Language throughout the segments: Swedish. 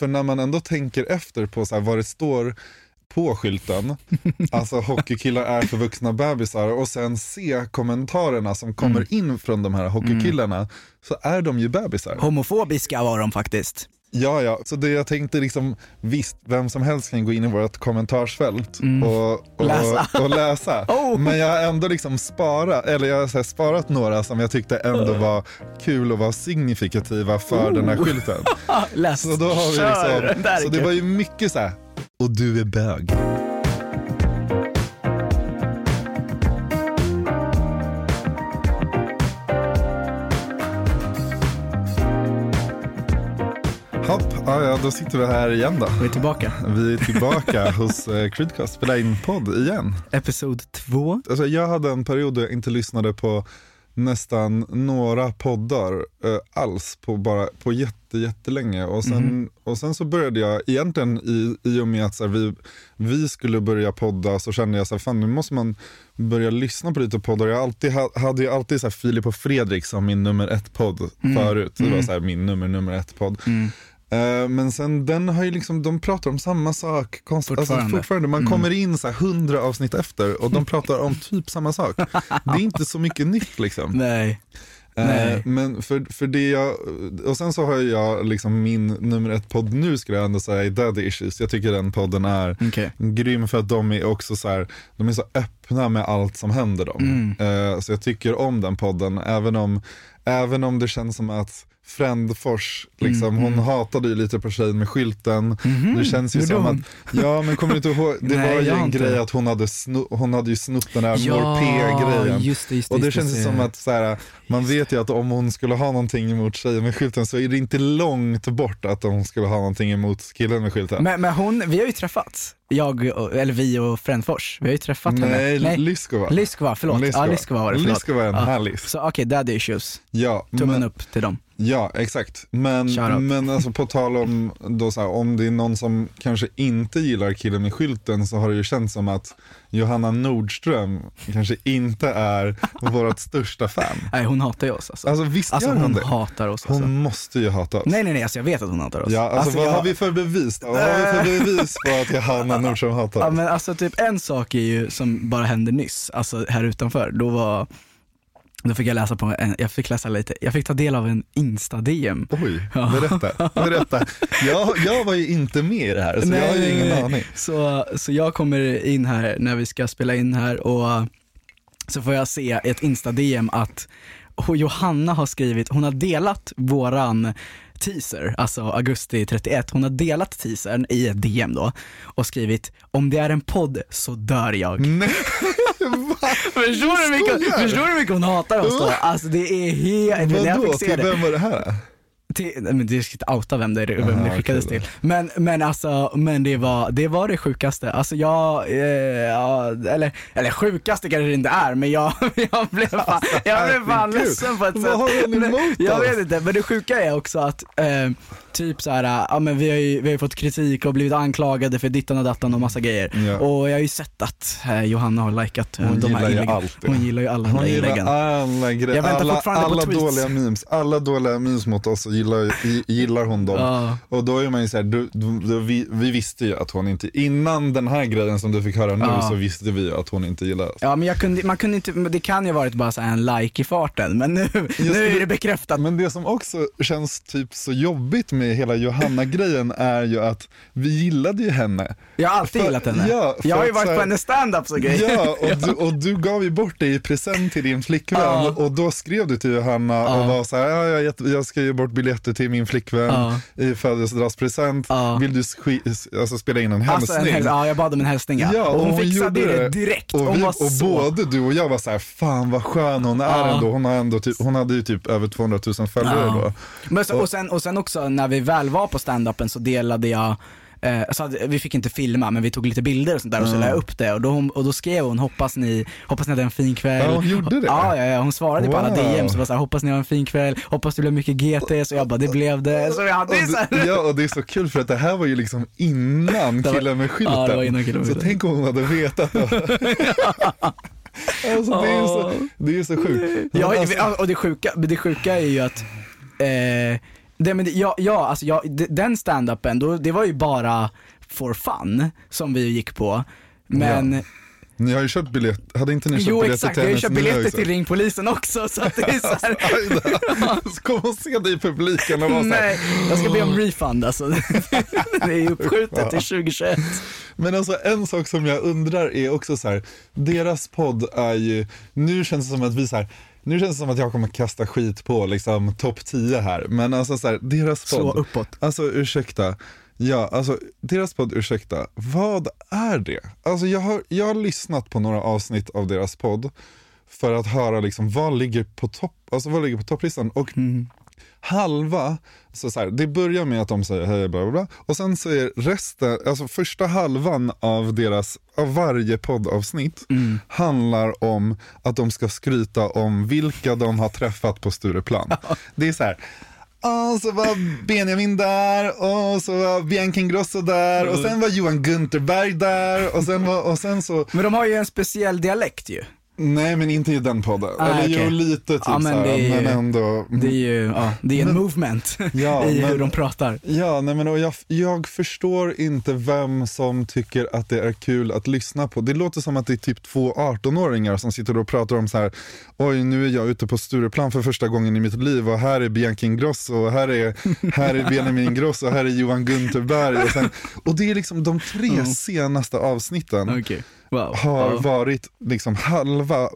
för när man ändå tänker efter på så här, vad det står på skylten, alltså hockeykillar är för vuxna bebisar och sen se kommentarerna som kommer Mm. in från de här hockeykillarna, så är de ju bebisar. Homofobiska var de faktiskt. Ja, ja, så det jag tänkte liksom, visst, vem som helst kan gå in i vårt kommentarsfält och, och Läsa. Och, läsa. Oh. Men jag har ändå liksom sparat, eller jag har sparat några som jag tyckte ändå var kul och var signifikativa för den här skylten. Läs. Så då har vi liksom, så det var ju mycket så här, och du är bög. Hopp, ja, ja, då sitter vi här igen då. Vi är tillbaka. Vi är tillbaka hos eh, Creedcast, spelar in podd igen. Episod två. Alltså, jag hade en period då jag inte lyssnade på nästan några poddar eh, alls på, bara, på jätte, jättelänge. Och sen, och sen så började jag egentligen i, i och med att här, vi, vi skulle börja podda så kände jag så här, fan nu måste man börja lyssna på lite poddar. Jag alltid, ha- hade ju alltid så här Filip och Fredrik som min nummer ett podd förut. Det var så här, min nummer, nummer ett podd. Eh, men sen den har ju liksom, de pratar om samma sak konst- Fortfarande. Alltså, fortfarande. Man kommer in så här hundra avsnitt efter och de pratar om typ samma sak. Det är inte så mycket nytt liksom. Nej. Nej. men för, för det jag, och sen så har jag liksom min nummer ett podd nu skulle jag ändå säga är Daddy Issues. Jag tycker den podden är Okej. grym för att de är också så här, de är så öppna med allt som händer dem. Eh, så jag tycker om den podden, även om, även om det känns som att Frändfors, liksom, hon hatade ju lite på tjejen med skylten. Det känns ju som hon? att, ja men kommer du inte ihåg, det Nej, var ju en inte. grej att hon hade, sno, hon hade ju snott den där Ja, Mor P-grejen. just det, just det, Och det känns ju som att så här, man vet ju att om hon skulle ha någonting emot tjejen med skylten så är det inte långt bort att hon skulle ha någonting emot killen med skylten. Men, men hon, vi har ju träffats. Jag, eller vi och Frändfors. Vi har ju träffat Nej, henne. Lyskova. Lyskova, förlåt. Lyskova. Ja, Lyskova var det, förlåt. Lyskova är en ja. härlig. Så okej, daddy issues. Ja, Tummen men, upp till dem. Ja, exakt. Men, men alltså på tal om, då så här, om det är någon som kanske inte gillar killen med skylten så har det ju känts som att Johanna Nordström kanske inte är vårt största fan. Nej, hon hatar ju oss alltså. Alltså visst Alltså gör hon hon det? hatar oss alltså. Hon måste ju hata oss. Nej nej nej, alltså jag vet att hon hatar oss. Ja, alltså, vad jag- har vi för bevis då? Vad har vi för bevis på att Johanna Nordström hatar Ja oss? men alltså typ en sak är ju som bara hände nyss, alltså här utanför. Då var, då fick jag läsa på en, jag fick läsa lite, jag fick ta del av en Insta-DM. Oj, berätta. berätta. Jag, jag var ju inte med i det här så jag har ju ingen aning. Så, så jag kommer in här när vi ska spela in här och så får jag se ett Insta-DM att Johanna har skrivit, hon har delat våran teaser, alltså augusti 31, hon har delat teasern i ett DM då och skrivit om det är en podd så dör jag. Nej? Förstår du, mycket, förstår du hur mycket hon hatar oss då? Alltså det är helt, Vadå, till vem var det här? Till, men det ska inte outa vem det, vem Aha, det skickades då. till. Men, men alltså, men det var, det var det sjukaste. Alltså jag, eh, eller, eller sjukaste kanske det inte är, men jag, jag blev fan, jag blev fan ledsen på ett Vad sätt. har hon emot Jag oss? vet inte, men det sjuka är också att, eh, typ så här, ja men vi har ju, vi har fått kritik och blivit anklagade för dittan och dattan och massa grejer. Ja. Och jag har ju sett att eh, Johanna har likat eh, Hon de här gillar inläggen. Hon gillar ju alla de Hon där gillar inläggen. alla grejer, Jag väntar alla, fortfarande på alla tweets. dåliga memes, alla dåliga memes mot oss gillar, gillar hon dem. Ja. Och då är man ju såhär, du, du, du, vi, vi visste ju att hon inte, innan den här grejen som du fick höra nu Ja. så visste vi att hon inte gillar oss. Ja men jag kunde, man kunde inte, det kan ju varit bara så här en like i farten, men nu, nu det. är det bekräftat. Men det som också känns typ så jobbigt med hela Johanna-grejen är ju att vi gillade ju henne. Jag har alltid För- gillat henne. ja, jag har ju varit här- på hennes standups och grejer. Ja, och du, och du gav ju bort det i present till din flickvän Ja. och då skrev du till Johanna Ja. och var så här, ja, jag, jag ska ge bort biljetter till min flickvän Ja. i födelsedagspresent. Ja. Vill du alltså, spela in en Alltså, en hälsning? häl- ja, jag bad om en hälsning ja. Ja, och hon, hon fixade det direkt. Och, vi, och så... både du och jag var så här, fan vad skön hon är Ja. ändå. Hon, har ändå typ, hon hade ju typ över 200 000 följare Ja. då. Men så, och, sen, och sen också när vi väl var på standupen så delade jag Eh, så hade, vi fick inte filma men vi tog lite bilder och sånt där och så Ja. la jag upp det och då, hon- och då skrev hon hoppas ni, hoppas ni hade en fin kväll. Ja, hon gjorde det? Ja, ja, ja hon svarade på alla Wow. DM så var så här, hoppas ni har en fin kväll, hoppas det blev mycket GT, så jag bara det blev det. Så jag hade Och så här, det, ja, och det är så kul för att det här var ju liksom innan Det killen med skylten. Ja, det var innan killen med så skylten. tänk om hon hade vetat alltså, det, är ju så, det är så sjukt. Ja, alltså, och det sjuka, det sjuka är ju att eh, Det, men det, ja, ja, alltså jag, den stand-upen, då, det var ju bara for fun som vi gick på. Men, Ni har ju köpt biljett, hade inte ni köpt jo biljetter exakt, till jag har ju hennes köpt biljetter till Ring Polisen också så att det är så här, Så kom och se dig i publiken och vara Nej, jag ska be om refund alltså. Det är ju uppskjutet till 2021. Men alltså en sak som jag undrar är också så här, deras podd är ju, nu känns det som att vi så här, nu känns det som att jag kommer kasta skit på liksom topp 10 här, men alltså så här, deras podd, uppåt. alltså ursäkta, ja alltså deras podd, ursäkta, vad är det? Alltså jag har, jag har lyssnat på några avsnitt av deras podd för att höra liksom vad ligger på topp, alltså vad ligger på topplistan och halva, så så här, det börjar med att de säger hej bla bla bla och sen är resten, alltså första halvan av deras, av varje poddavsnitt handlar om att de ska skryta om vilka de har träffat på Stureplan. Det är så här. Och så var Benjamin där och så var Bianca Ingrosso där och sen var Johan Gunterberg där och sen, var, och sen så, Men de har ju en speciell dialekt ju. Nej men inte i den podden. Ah, Eller okej. jo lite typ Ja, men så här, det är- men ändå. Det är ju, ja, det är en movement Ja, i hur men- de pratar. Ja, nej men och jag, jag förstår inte vem som tycker att det är kul att lyssna på. Det låter som att det är typ två 18-åringar som sitter och pratar om så här. oj nu är jag ute på Stureplan för första gången i mitt liv och här är Bianca Ingrosso och här är, här är Benjamin Ingrosso och här är Johan Gunterberg. Och, sen, och det är liksom de tre senaste avsnitten Okej, wow. har varit, liksom halva,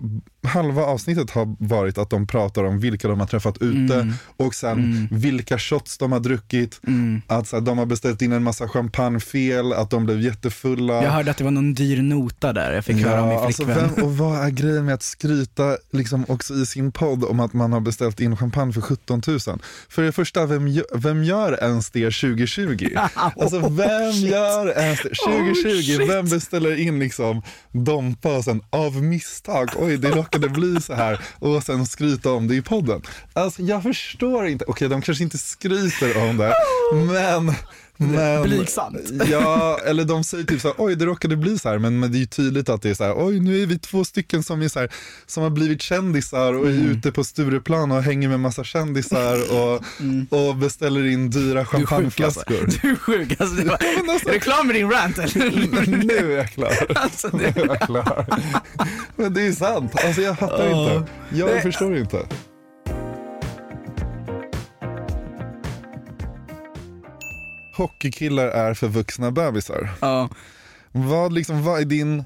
halva avsnittet har varit att de pratar om vilka de har träffat ute och sen vilka shots de har druckit, Mm. att så här, de har beställt in en massa champagne fel, att de blev jättefulla. Jag hörde att det var någon dyr nota där, jag fick höra av min alltså flickvän. vem, och vad är grejen med att skryta liksom också i sin podd om att man har beställt in champagne för 17 000? För det första, vem, vem gör ens det 2020? Alltså vem gör ens det? 2020, shit. vem beställer in liksom Dompa och sen av misstag, oj det råkade bli så här och sen skryta om det i podden. Alltså jag förstår inte, okej de kanske inte skryter om det, men men, Blygsamt. Ja, eller de säger typ så här, oj det råkade bli så här, men, men det är ju tydligt att det är så här, oj nu är vi två stycken som är så här, som har blivit kändisar och är Mm. ute på Stureplan och hänger med massa kändisar och, och beställer in dyra Mm. Du är sjuk alltså. champagneflaskor. Du är sjuk alltså. Det var, är du klar med din rant eller? nu är jag klar. Alltså, Nu är jag klar. Men det är sant, alltså jag fattar Ja. inte. Jag Nej. förstår inte. Hockeykillar är för vuxna bebisar. ja. Vad, liksom, vad, är din,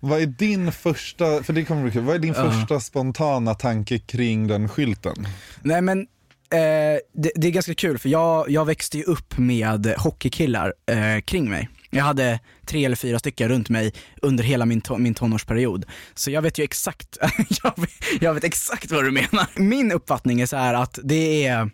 vad är din första, för det kommer bli kul, vad är din Ja. första spontana tanke kring den skylten? Nej men eh, det, det är ganska kul för jag, jag växte ju upp med hockeykillar eh, kring mig. Jag hade tre eller fyra stycken runt mig under hela min, to- min tonårsperiod. Så jag vet ju exakt, jag, vet, jag vet exakt vad du menar. Min uppfattning är så här att det är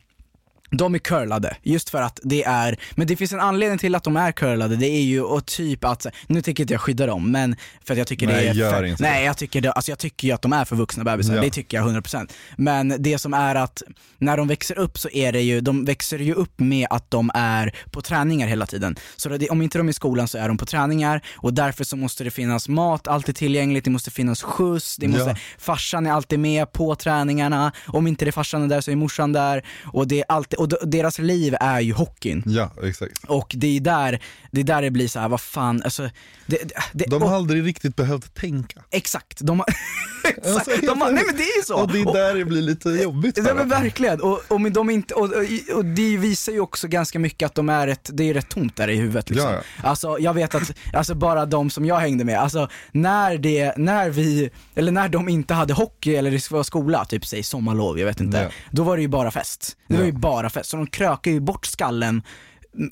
de är curlade, just för att det är, men det finns en anledning till att de är curlade, det är ju och typ att, nu tycker inte jag skydda dem, men för att jag tycker Nej, det är gör för, inte Nej jag tycker, det, alltså jag tycker ju att de är för vuxna bebisar, Ja. det tycker jag 100% Men det som är att, när de växer upp så är det ju, de växer ju upp med att de är på träningar hela tiden. Så det, om inte de är i skolan så är de på träningar och därför så måste det finnas mat alltid tillgängligt, det måste finnas skjuts, det måste, Ja. farsan är alltid med på träningarna, om inte det är farsan är där så är morsan där och, det är alltid, och deras liv är ju hockeyn. Ja, exakt. Och det är där det, är där det blir så här, vad fan, alltså, det, det, De och, har aldrig riktigt behövt tänka. Exakt, de har, exakt, Alltså, de har, nej men det är ju så. Och det är där det blir lite jobbigt Ja men verkligen, och, och, de inte, och, och, och det visar ju också ganska mycket att de är rätt, det är rätt tomt där i huvudet liksom. Ja, Alltså jag vet att, alltså bara de som jag hängde med, alltså när det, när vi, eller när de inte hade hockey eller det var skola, typ säg sommarlov, jag vet inte, Ja. då var det ju bara fest. Det var Ja. ju bara fest, så de krökade ju bort skallen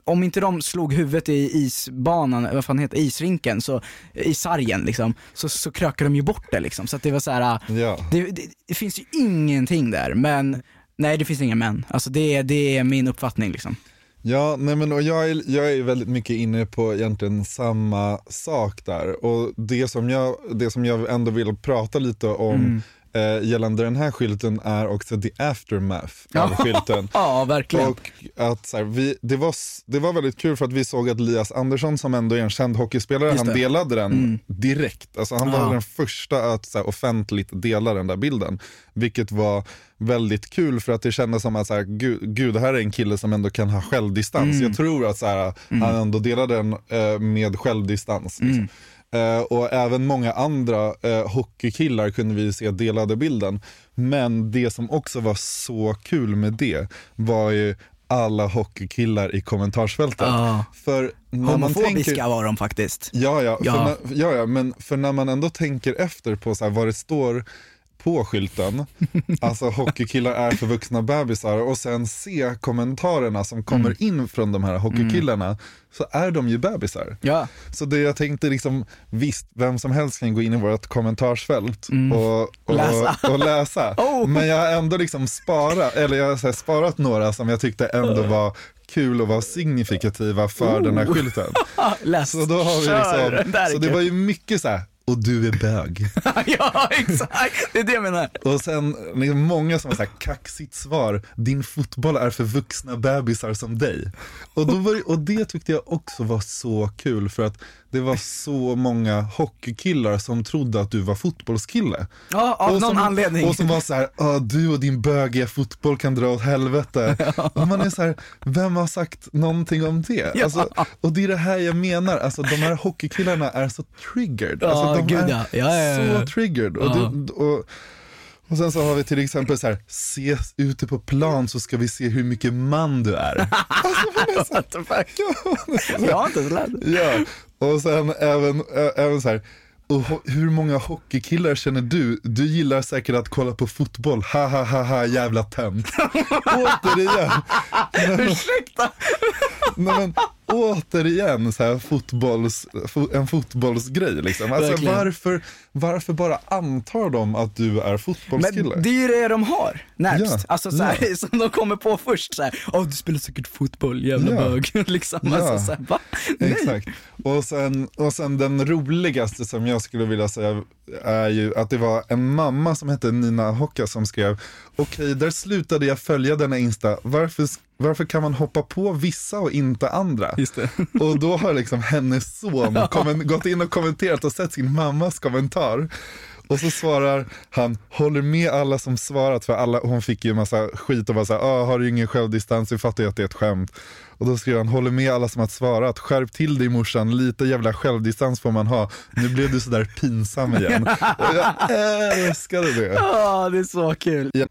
om inte de slog huvudet i isbanan, vad fan heter isrinken, så, i sargen liksom, så, så krökade de ju bort det liksom. Så att det var så här. Ja. Det, det, det finns ju ingenting där, men nej det finns inga män. Alltså det, är- det är min uppfattning liksom. Ja, nej men och jag, är, jag är väldigt mycket inne på egentligen samma sak där. Och det som jag, det som jag ändå vill prata lite om eh, gällande den här skylten är också the aftermath av skylten. Ja, verkligen. Och att så här, vi, det, var, det var väldigt kul för att vi såg att Lias Andersson som ändå är en känd hockeyspelare, han delade den Mm. direkt. Alltså, han var den första att så här, offentligt dela den där bilden. Vilket var väldigt kul för att det kändes som att så här, gud, gud, här är en kille som ändå kan ha självdistans. Mm. Jag tror att så här, han ändå delade den eh, med självdistans. Mm. Liksom. Eh, och även många andra eh, hockeykillar kunde vi se delade bilden. Men det som också var så kul med det var ju alla hockeykillar i kommentarsfältet. Ja. För när man Homofobiska tänker, var de faktiskt. ja, ja, för Ja. När, ja, ja, men för när man ändå tänker efter på så här, vad det står på skylten, alltså hockeykillar är för vuxna bebisar och sen se kommentarerna som kommer Mm. in från de här hockeykillarna så är de ju bebisar. Ja. Så det jag tänkte liksom, visst, vem som helst kan gå in i vårt kommentarsfält och, och, Mm. Läsa. och läsa. Oh. Men jag har ändå liksom sparat, eller jag har sparat några som jag tyckte ändå var kul och var signifikativa för den här Oh. skylten. Så då har vi liksom, så det var ju mycket så här, och du är bög. ja, exakt. Det är det jag menar. Och sen liksom många som har här kaxigt svar, din fotboll är för vuxna bebisar som dig. Och, då var, det- och det tyckte jag också var så kul för att det var så många hockeykillar som trodde att du var fotbollskille. Ja, av och någon som, anledning. Och som var så här, "Ah, du och din bögiga fotboll kan dra åt helvete. Och man är så här, vem har sagt någonting om det? Ja. Alltså, och det är det här jag menar, alltså de här hockeykillarna är så triggered. Ja, Alltså, de gud, är ja. Ja, ja, ja. så triggered. Och, Ja. det, och, och sen så har vi till exempel så här, ses ute på plan så ska vi se hur mycket man du är. Fuck? Jag har inte ens lärt mig. ja, och sen även, även så här, och hur många hockeykillar känner du? Du gillar säkert att kolla på fotboll, ha ha ha ha jävla tönt. Återigen, Ursäkta. nej, men, återigen så här fotbolls, fo, en fotbollsgrej liksom. Alltså, varför, varför bara antar de att du är fotbollskille? Men det är ju det de har närmst. Ja, Alltså så här, ja. som de kommer på först så här, åh du spelar säkert fotboll, jävla Ja. bög. liksom. Ja. Alltså, så här, va? Nej. Exakt. Och sen, och sen den roligaste som jag skulle vilja säga är ju att det var en mamma som hette Nina Hocka som skrev Okej, där slutade jag följa denna Insta. Varför, varför kan man hoppa på vissa och inte andra? Just det. Och då har liksom hennes son gått in och kommenterat och sett sin mammas kommentar. Och så svarar han, håller med alla som svarat för alla, hon fick ju massa skit och var såhär, ah, har du ingen självdistans, vi fattar ju att det är ett skämt. Och då skrev han, håller med alla som har svarat, skärp till dig morsan, lite jävla självdistans får man ha. Nu blev du sådär pinsam igen. Och jag älskade det. Ja, det är så kul. Ett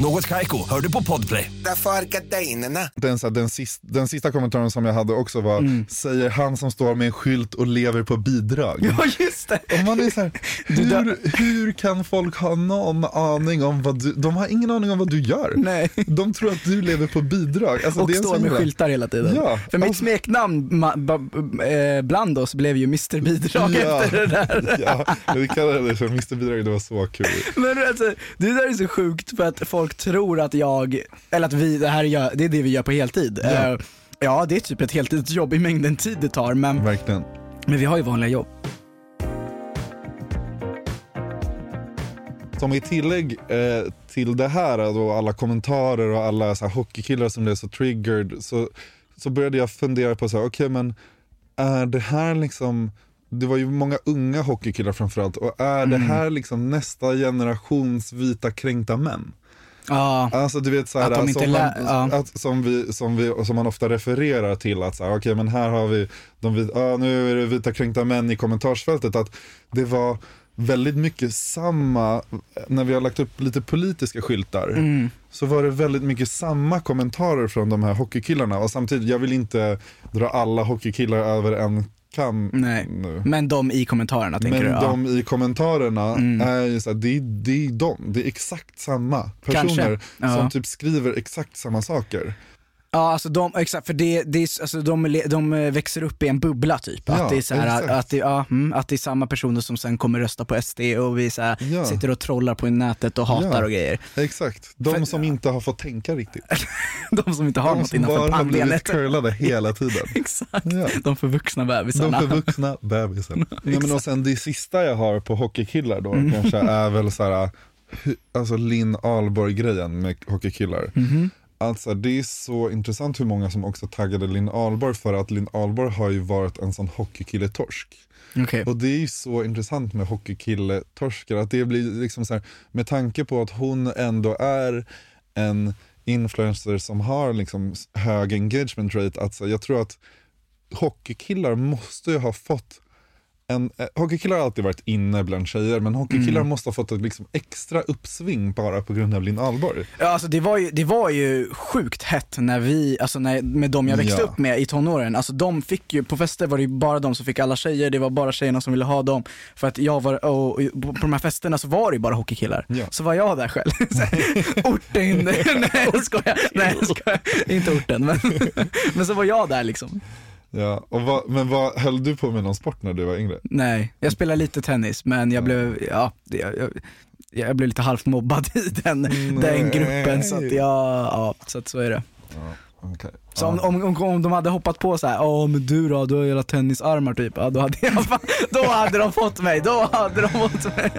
Något Kaiko, hör du på Podplay. Därför är gardinerna. Den, så här, den, sista, den sista kommentaren som jag hade också var, säger han som står med en skylt och lever på bidrag. Ja, just det. Och man är så här, hur, hur kan folk ha någon aning om vad du, de har ingen aning om vad du gör. Nej. De tror att du lever på bidrag. Alltså, Och det är en står med skyltar hela tiden. Ja. För mitt Alltså- smeknamn ma- ba- eh, bland oss blev ju Mr Bidrag Ja. efter det där. Ja, vi kallade det för Mr Bidrag, det var så kul. Men alltså, det där är så sjukt för att folk tror att jag, eller att vi, det här gör, det är det vi gör på heltid. Ja. Eh, ja det är typ ett heltidsjobb i mängden tid det tar men, Verkligen. men vi har ju vanliga jobb. Som i tillägg eh, till det här då, alla kommentarer och alla så här, hockeykillar som blev så triggered så, så började jag fundera på så här, okej men är det här liksom det var ju många unga hockeykillar framförallt och är det Mm. här liksom nästa generations vita kränkta män? Ja, Alltså du vet så här, Att de inte som, man, ja. att, som, vi, som, vi, som man ofta refererar till att så här, okej men här har vi, de vit, ah, nu är det vita kränkta män i kommentarsfältet, att det var väldigt mycket samma, när vi har lagt upp lite politiska skyltar, Mm. så var det väldigt mycket samma kommentarer från de här hockeykillarna och samtidigt, jag vill inte dra alla hockeykillar över en kan Nej. nu. Men de i kommentarerna tänker Men du? de i kommentarerna Mm. är ju såhär, det, är- det är de, det är exakt samma personer Kanske. Ja. som typ skriver exakt samma saker. Ja alltså de, exakt, för det, det är, alltså de, de eh, växer upp i en bubbla typ. Ja, att, det är så här, att, det, ja, mm, att det är samma personer som sen kommer rösta på SD och vi så här, Ja. sitter och trollar på nätet och hatar och grejer. Exakt, de För- som inte har fått tänka riktigt. De som inte har De något som innanför bara har blivit pannbenet. curlade hela tiden. Exakt, de förvuxna De bebisarna. förvuxna bebisen. ja, men och sen det sista jag har på hockeykillar då Mm. kanske är väl såhär, hu- alltså Linn Ahlborg-grejen med hockeykillar. Mhm. Alltså det är så intressant hur många som också taggade Linn Ahlborg för att Linn Ahlborg har ju varit en sån hockeykille-torsk. Okej. Och det är ju så intressant med hockeykille-torskar att det blir liksom så här, med tanke på att hon ändå är en influencer som har liksom hög engagement rate, alltså jag tror att hockeykillar måste ju ha fått en, eh, hockeykillar har alltid varit inne bland tjejer men hockeykillar Mm. måste ha fått ett liksom extra uppsving bara på grund av Linn Ahlborg. Ja, alltså det var, ju, det var ju sjukt hett när vi, alltså när, med de jag växte Ja. upp med i tonåren. Alltså de fick ju, på fester var det ju bara de som fick alla tjejer, det var bara tjejerna som ville ha dem. För att jag var, och, och på på de här festerna så var det ju bara hockeykillar. Ja. Så var jag där själv. Orten, nej jag skojar, nej jag skojar, inte orten men, men så var jag där liksom. Ja, och vad, men vad, höll du på med någon sport när du var yngre? Nej, jag spelade lite tennis men jag blev, ja, jag, jag, jag blev lite halvt mobbad i den, den gruppen så att jag, ja, så att så är det. Okay. Så om, om, om, om de hade hoppat på så här, ja men du då, du har hela tennisarmar typ, ja, då, hade jag, då hade de fått mig, då hade de fått mig.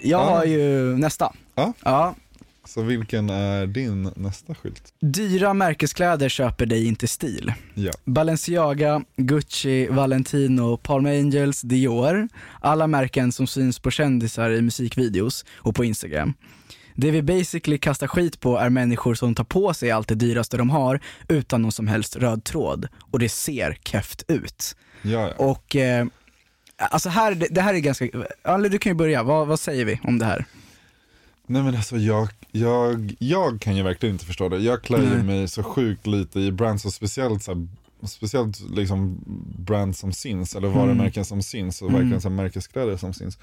Jag Ja. har ju nästa. Ja. ja. Så vilken är din nästa skylt? Dyra märkeskläder köper dig inte stil. Ja. Balenciaga, Gucci, Valentino, Palm Angels, Dior. Alla märken som syns på kändisar i musikvideos och på Instagram. Det vi basically kastar skit på är människor som tar på sig allt det dyraste de har utan någon som helst röd tråd. Och det ser keft ut. Ja, ja. Och eh, alltså här, det, här är ganska, eller du kan ju börja, vad, vad säger vi om det här? Nej men alltså jag, jag, jag kan ju verkligen inte förstå det. Jag klär ju mig så sjukt lite i brands och speciellt så här, Speciellt liksom brands som syns eller varumärken som syns och Mm. verkligen så här märkeskläder som syns.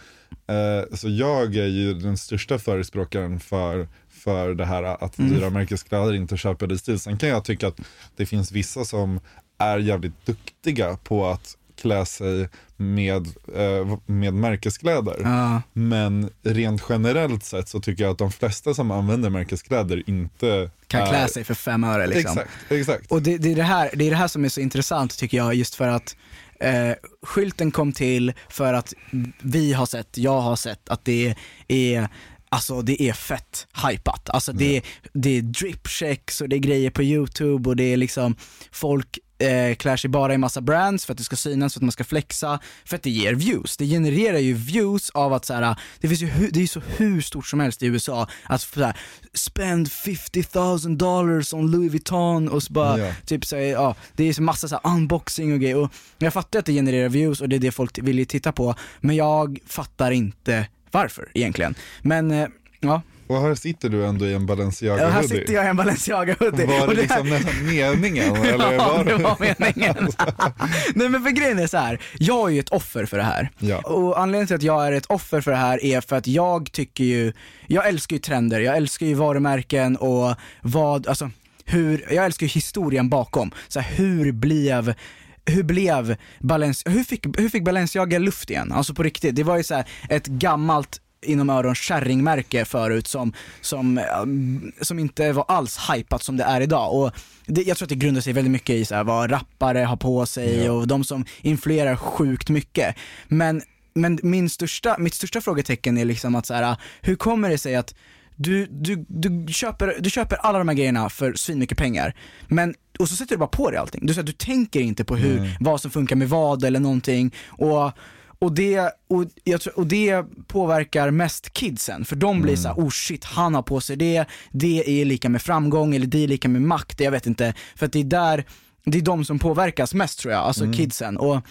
Eh, så jag är ju den största förespråkaren för, för det här att Mm. dyra märkeskläder inte köper dig stil. Sen kan jag tycka att det finns vissa som är jävligt duktiga på att klä sig med, eh, med märkeskläder. Ja, Men rent generellt sett så tycker jag att de flesta som använder märkeskläder inte kan är... klä sig för fem öre liksom. Exakt, exakt. Och det, det, är det, här, det är det här som är så intressant tycker jag, just för att eh, skylten kom till för att vi har sett, jag har sett att det är Alltså det är fett hypat. Alltså det, är, det är drip checks och det är grejer på youtube och det är liksom folk eh, klär sig bara i massa brands för att det ska synas, för att man ska flexa, för att det ger views. Det genererar ju views av att så här, det finns ju det är ju så hur stort som helst i USA att så här, spend 50 000 dollars on Louis Vuitton och så bara Ja. typ så, här, ja, det är så massa så här unboxing och grejer och jag fattar att det genererar views och det är det folk vill ju titta på men jag fattar inte varför egentligen. Men eh, ja, Och här sitter du ändå i en Balenciaga ja här sitter jag i en Balenciaga hoodie. Var det det här- liksom nästan meningen? Eller ja, var det var meningen. Nej men för grejen är så här. jag är ju ett offer för det här. Ja. Och anledningen till att jag är ett offer för det här är för att jag tycker ju, jag älskar ju trender, jag älskar ju varumärken och vad, alltså hur, jag älskar ju historien bakom. Så här, hur blev hur blev Balenciaga, hur fick, hur fick Balenciaga luft igen? Alltså på riktigt, det var ju så här ett gammalt inom öron kärringmärke förut som, som, um, som inte var alls hypat som det är idag. Och det, jag tror att det grundar sig väldigt mycket i så här, vad rappare har på sig Ja. och de som influerar sjukt mycket. Men, men min största, mitt största frågetecken är liksom att så här, hur kommer det sig att du, du, du, köper, du köper alla de här grejerna för svinmycket pengar, men, och så sätter du bara på dig allting. Du, så här, du tänker inte på hur, Nej. vad som funkar med vad eller någonting. Och, och, det, och, jag tror, och det påverkar mest kidsen, för de blir så här, oh shit, han har på sig det, det är lika med framgång eller det är lika med makt, jag vet inte. För att det är där, det är de som påverkas mest tror jag, alltså kidsen. Och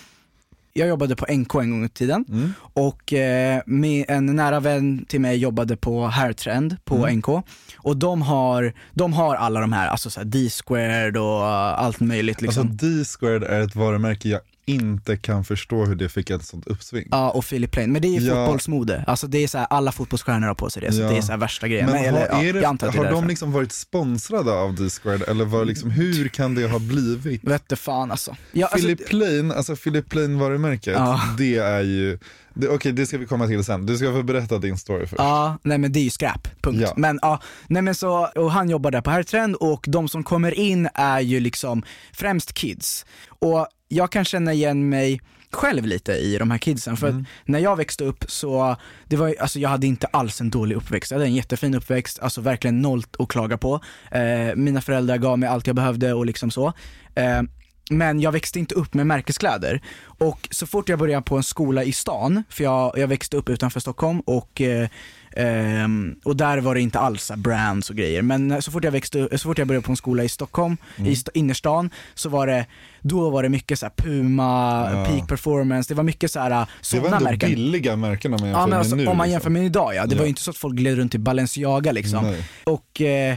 jag jobbade på NK en gång i tiden Mm. och eh, en nära vän till mig jobbade på Hairtrend på Mm. NK och de har, de har alla de här, alltså så D-squared och allt möjligt liksom. Alltså D-squared är ett varumärke jag inte kan förstå hur det fick ett sånt uppsving. Ja och Philip Plain, men det är ju Ja. fotbollsmode. Alltså det är så här, alla fotbollsstjärnor har på sig det, så Ja. det är så värsta grejen. Men Men, har, eller, ja, det, att det har de därför. liksom varit sponsrade av D-squared eller var liksom, hur kan det ha blivit? Vette fan alltså. Ja, alltså Philip Plain, alltså Philip Plain varumärket, Ja. det är ju, det, okej det ska vi komma till sen, du ska få berätta din story först. Ja, nej men det är ju skräp, punkt. Ja. Men ja, nej men så, och han jobbar där på Hertrend och de som kommer in är ju liksom främst kids. Och jag kan känna igen mig själv lite i de här kidsen, för Mm. när jag växte upp så, det var, alltså jag hade inte alls en dålig uppväxt, jag hade en jättefin uppväxt, alltså verkligen noll att klaga på. Eh, mina föräldrar gav mig allt jag behövde och liksom så. Eh, men jag växte inte upp med märkeskläder. Och så fort jag började på en skola i stan, för jag, jag växte upp utanför Stockholm och eh, ehm, och där var det inte alls brands och grejer. Men så fort jag växte så fort jag började på en skola i Stockholm, i st- innerstan, så var det, då var det mycket så Puma, Ja. Peak Performance, det var mycket så här det var sådana ändå märken. billiga märken om man jämför Ja men alltså, med nu. om man liksom. jämför med idag ja, det var Ja. ju inte så att folk gled runt i Balenciaga liksom. Nej. Och eh,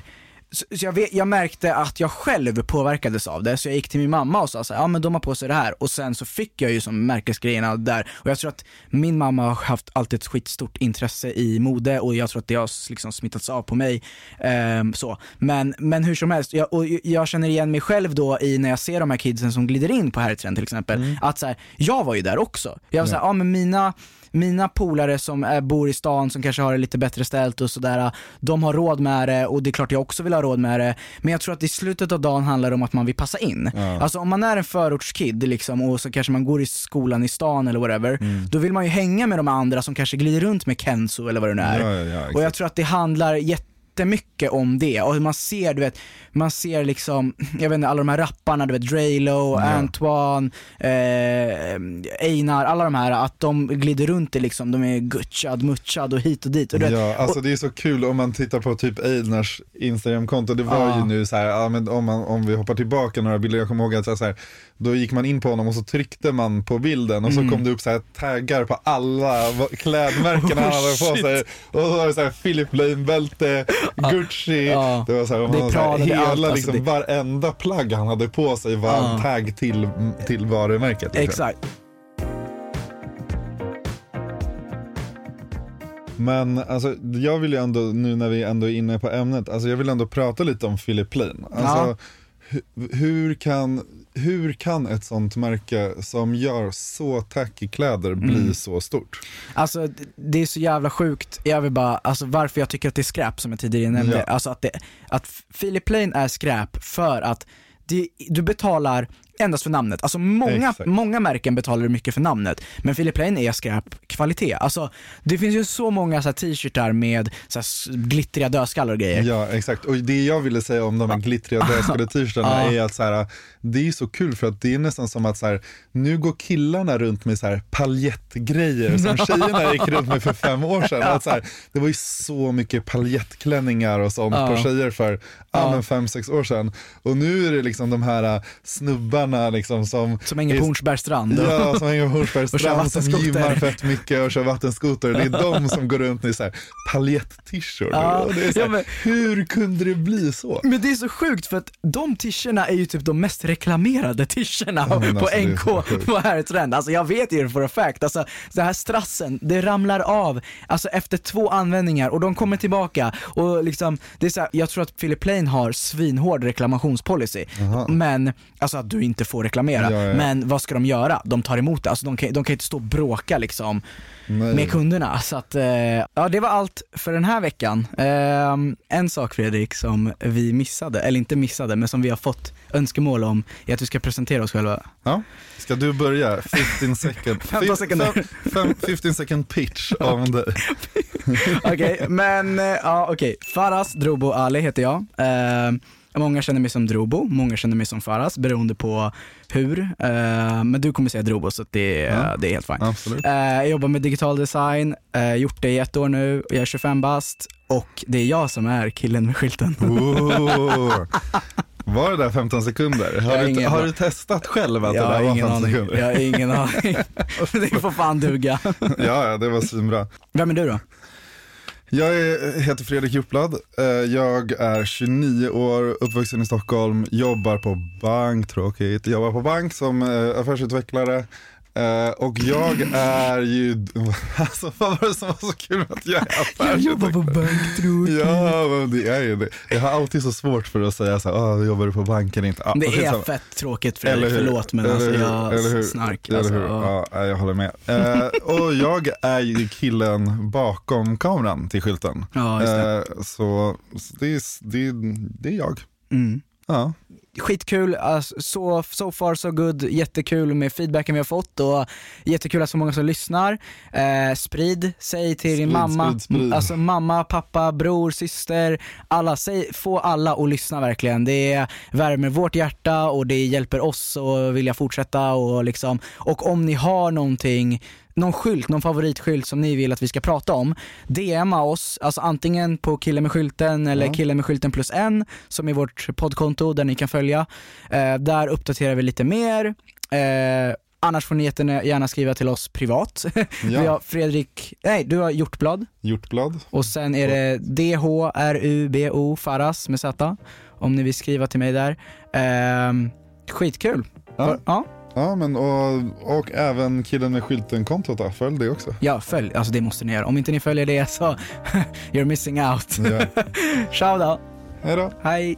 så, jag, vet, jag märkte att jag själv påverkades av det, så jag gick till min mamma och sa så här, ja men de har på sig det här. Och sen så fick jag ju som märkesgrejerna där. Och jag tror att min mamma har haft alltid ett skitstort intresse i mode och jag tror att det har liksom smittats av på mig. Ehm, så. Men, men hur som helst, jag, och jag känner igen mig själv då i när jag ser de här kidsen som glider in på Herrtrend till exempel, att så här, jag var ju där också. Jag var såhär, ja men mina mina polare som är, bor i stan, som kanske har det lite bättre ställt och sådär, de har råd med det och det är klart jag också vill ha råd med det. Men jag tror att i slutet av dagen handlar det om att man vill passa in. Ja. Alltså om man är en förortskid liksom, och så kanske man går i skolan i stan eller whatever, Mm. då vill man ju hänga med de andra som kanske glider runt med Kenzo eller vad det nu är. Ja, ja, och jag tror att det handlar jättemycket om det och man ser, du vet, man ser liksom, jag vet inte, alla de här rapparna, du vet Draylo, Antoine, eh, Einar, alla de här, att de glider runt i liksom, de är gutchad, mutchad och hit och dit. Och du vet, Ja, alltså det är så kul om man tittar på typ Eidnars Instagramkonto, det var Ja. ju nu så här, ja, men om, man, om vi hoppar tillbaka några bilder, jag kommer ihåg att så här, då gick man in på honom och så tryckte man på bilden och Mm. så kom det upp så här taggar på alla klädmärken han Oh, hade på sig. Och så var det så här Philip Lane-bälte, Gucci, Ja. det var så här, Det så hela allt, alltså, liksom, det- varenda plagg han hade på sig var Ja. en tagg till, till varumärket. liksom. Exakt. Men alltså, jag vill ju ändå, nu när vi ändå är inne på ämnet, alltså jag vill ändå prata lite om Philip Plain. Alltså, hu- hur, kan, hur kan ett sånt märke som gör så tacky kläder bli Mm. så stort? Alltså det- är så jävla sjukt, jag vill bara, alltså varför jag tycker att det är skräp som jag tidigare nämnde, Ja. alltså att, det, att Philip Plain är skräp för att det, du betalar endast för namnet. Alltså många, Exakt. många märken betalar mycket för namnet, men Philip Plain är skräpkvalitet. Alltså det finns ju så många så t-shirtar med så här, glittriga dödskallar och grejer. Ja exakt, och det jag ville säga om de här glittriga dödskade t-shirtarna är att så här, det är så kul för att det är nästan som att så här, nu går killarna runt med så här paljettgrejer som tjejerna gick runt med för fem år sedan. Att så här, det var ju så mycket paljettklänningar och sånt på tjejer för ja. Men fem, sex år sedan. Och nu är det liksom de här äh, snubbarna liksom som Som hänger på är- Hornsbergs strand. Ja, som hänger på Hornsbergs Och kör strand, som gymmar fett mycket och kör vattenskoter. Det är de som går runt i så här paljett-t-shirt. Ja, här, ja, men- Hur kunde det bli så? Men det är så sjukt för att de t-shirtarna är ju typ de mest reklamerade t-shirtarna Ja, på alltså, NK på Herrtrend. Alltså jag vet ju det for a fact. Alltså den här strassen, det ramlar av alltså efter två användningar och de kommer tillbaka och liksom, det är så här, jag tror att Philip Plain har svinhård reklamationspolicy. Jaha. Men, alltså att du inte får reklamera. Ja, ja. Men vad ska de göra? De tar emot det. Alltså de kan, de kan inte stå och bråka liksom Nej. med kunderna. Så att, eh, ja det var allt för den här veckan. Eh, en sak Fredrik som vi missade, eller inte missade, men som vi har fått önskemål om är att vi ska presentera oss själva. Ja. Ska du börja? 15 second, 15 sekunder. fem- fem- 15 second pitch om dig. Okej, men eh, ja okej. Faras Drobo Ali heter jag. Eh, många känner mig som Drobo, många känner mig som Faras beroende på hur. Eh, men du kommer säga Drobo så det, Ja. det är helt fint. Absolut. Eh, jag jobbar med digital design, uh, gjort det i ett år nu, jag är 25 bast och det är jag som är killen med skylten. Oh. Var det där 15 sekunder? Har, du, har du testat själv att Jag det där var ingen 15 aning. sekunder? Jag har ingen aning. det får fan duga. Ja, ja, det var svinbra. Vem är du då? Jag är, heter Fredrik Juplad. Eh, jag är 29 år, uppvuxen i Stockholm, jobbar på bank, tråkigt. Jobbar på bank som eh, affärsutvecklare. Eh, Och jag är ju, alltså vad var det som var så kul med att jag är affärsutvecklare? bank tror Ja, men det är ju det. Jag har alltid så svårt för att säga så här, ah, jobbar du på banken inte? Ah, Det är så- fett tråkigt Fredrik, Eller hur? förlåt men Eller alltså hur? jag Eller hur? snark. Eller Alltså, hur? ja. Ja, jag håller med. Eh, och jag är ju killen bakom kameran till skylten. Ja, just det. Eh, så så det, är, det, är- det är jag. Mm. Ja. Skitkul, alltså, so, so far so good, jättekul med feedbacken vi har fått och jättekul att så många som lyssnar. Eh, sprid, säg till din Sprid, mamma, sprid, sprid. alltså mamma, pappa, bror, syster, alla, säg, få alla att lyssna verkligen. Det värmer vårt hjärta och det hjälper oss att vilja fortsätta och liksom, och om ni har någonting någon skylt, någon favoritskylt som ni vill att vi ska prata om, DMa oss, alltså antingen på killen med skylten eller Ja. killen med skylten plus en, som är vårt poddkonto där ni kan följa. Eh, där uppdaterar vi lite mer. Eh, annars får ni gärna skriva till oss privat. vi har ja. Fredrik, nej du har Hjortblad Hjortblad. och sen är det DHRUBO Faras med Z om ni vill skriva till mig där. Eh, skitkul. Ja. ja. Ja, men och, och även killen med skylten-kontot då, följ det också. Ja, följ. Alltså det måste ni göra. Om inte ni följer det så, you're missing out. Ja. Ciao då. Hej då. Hej.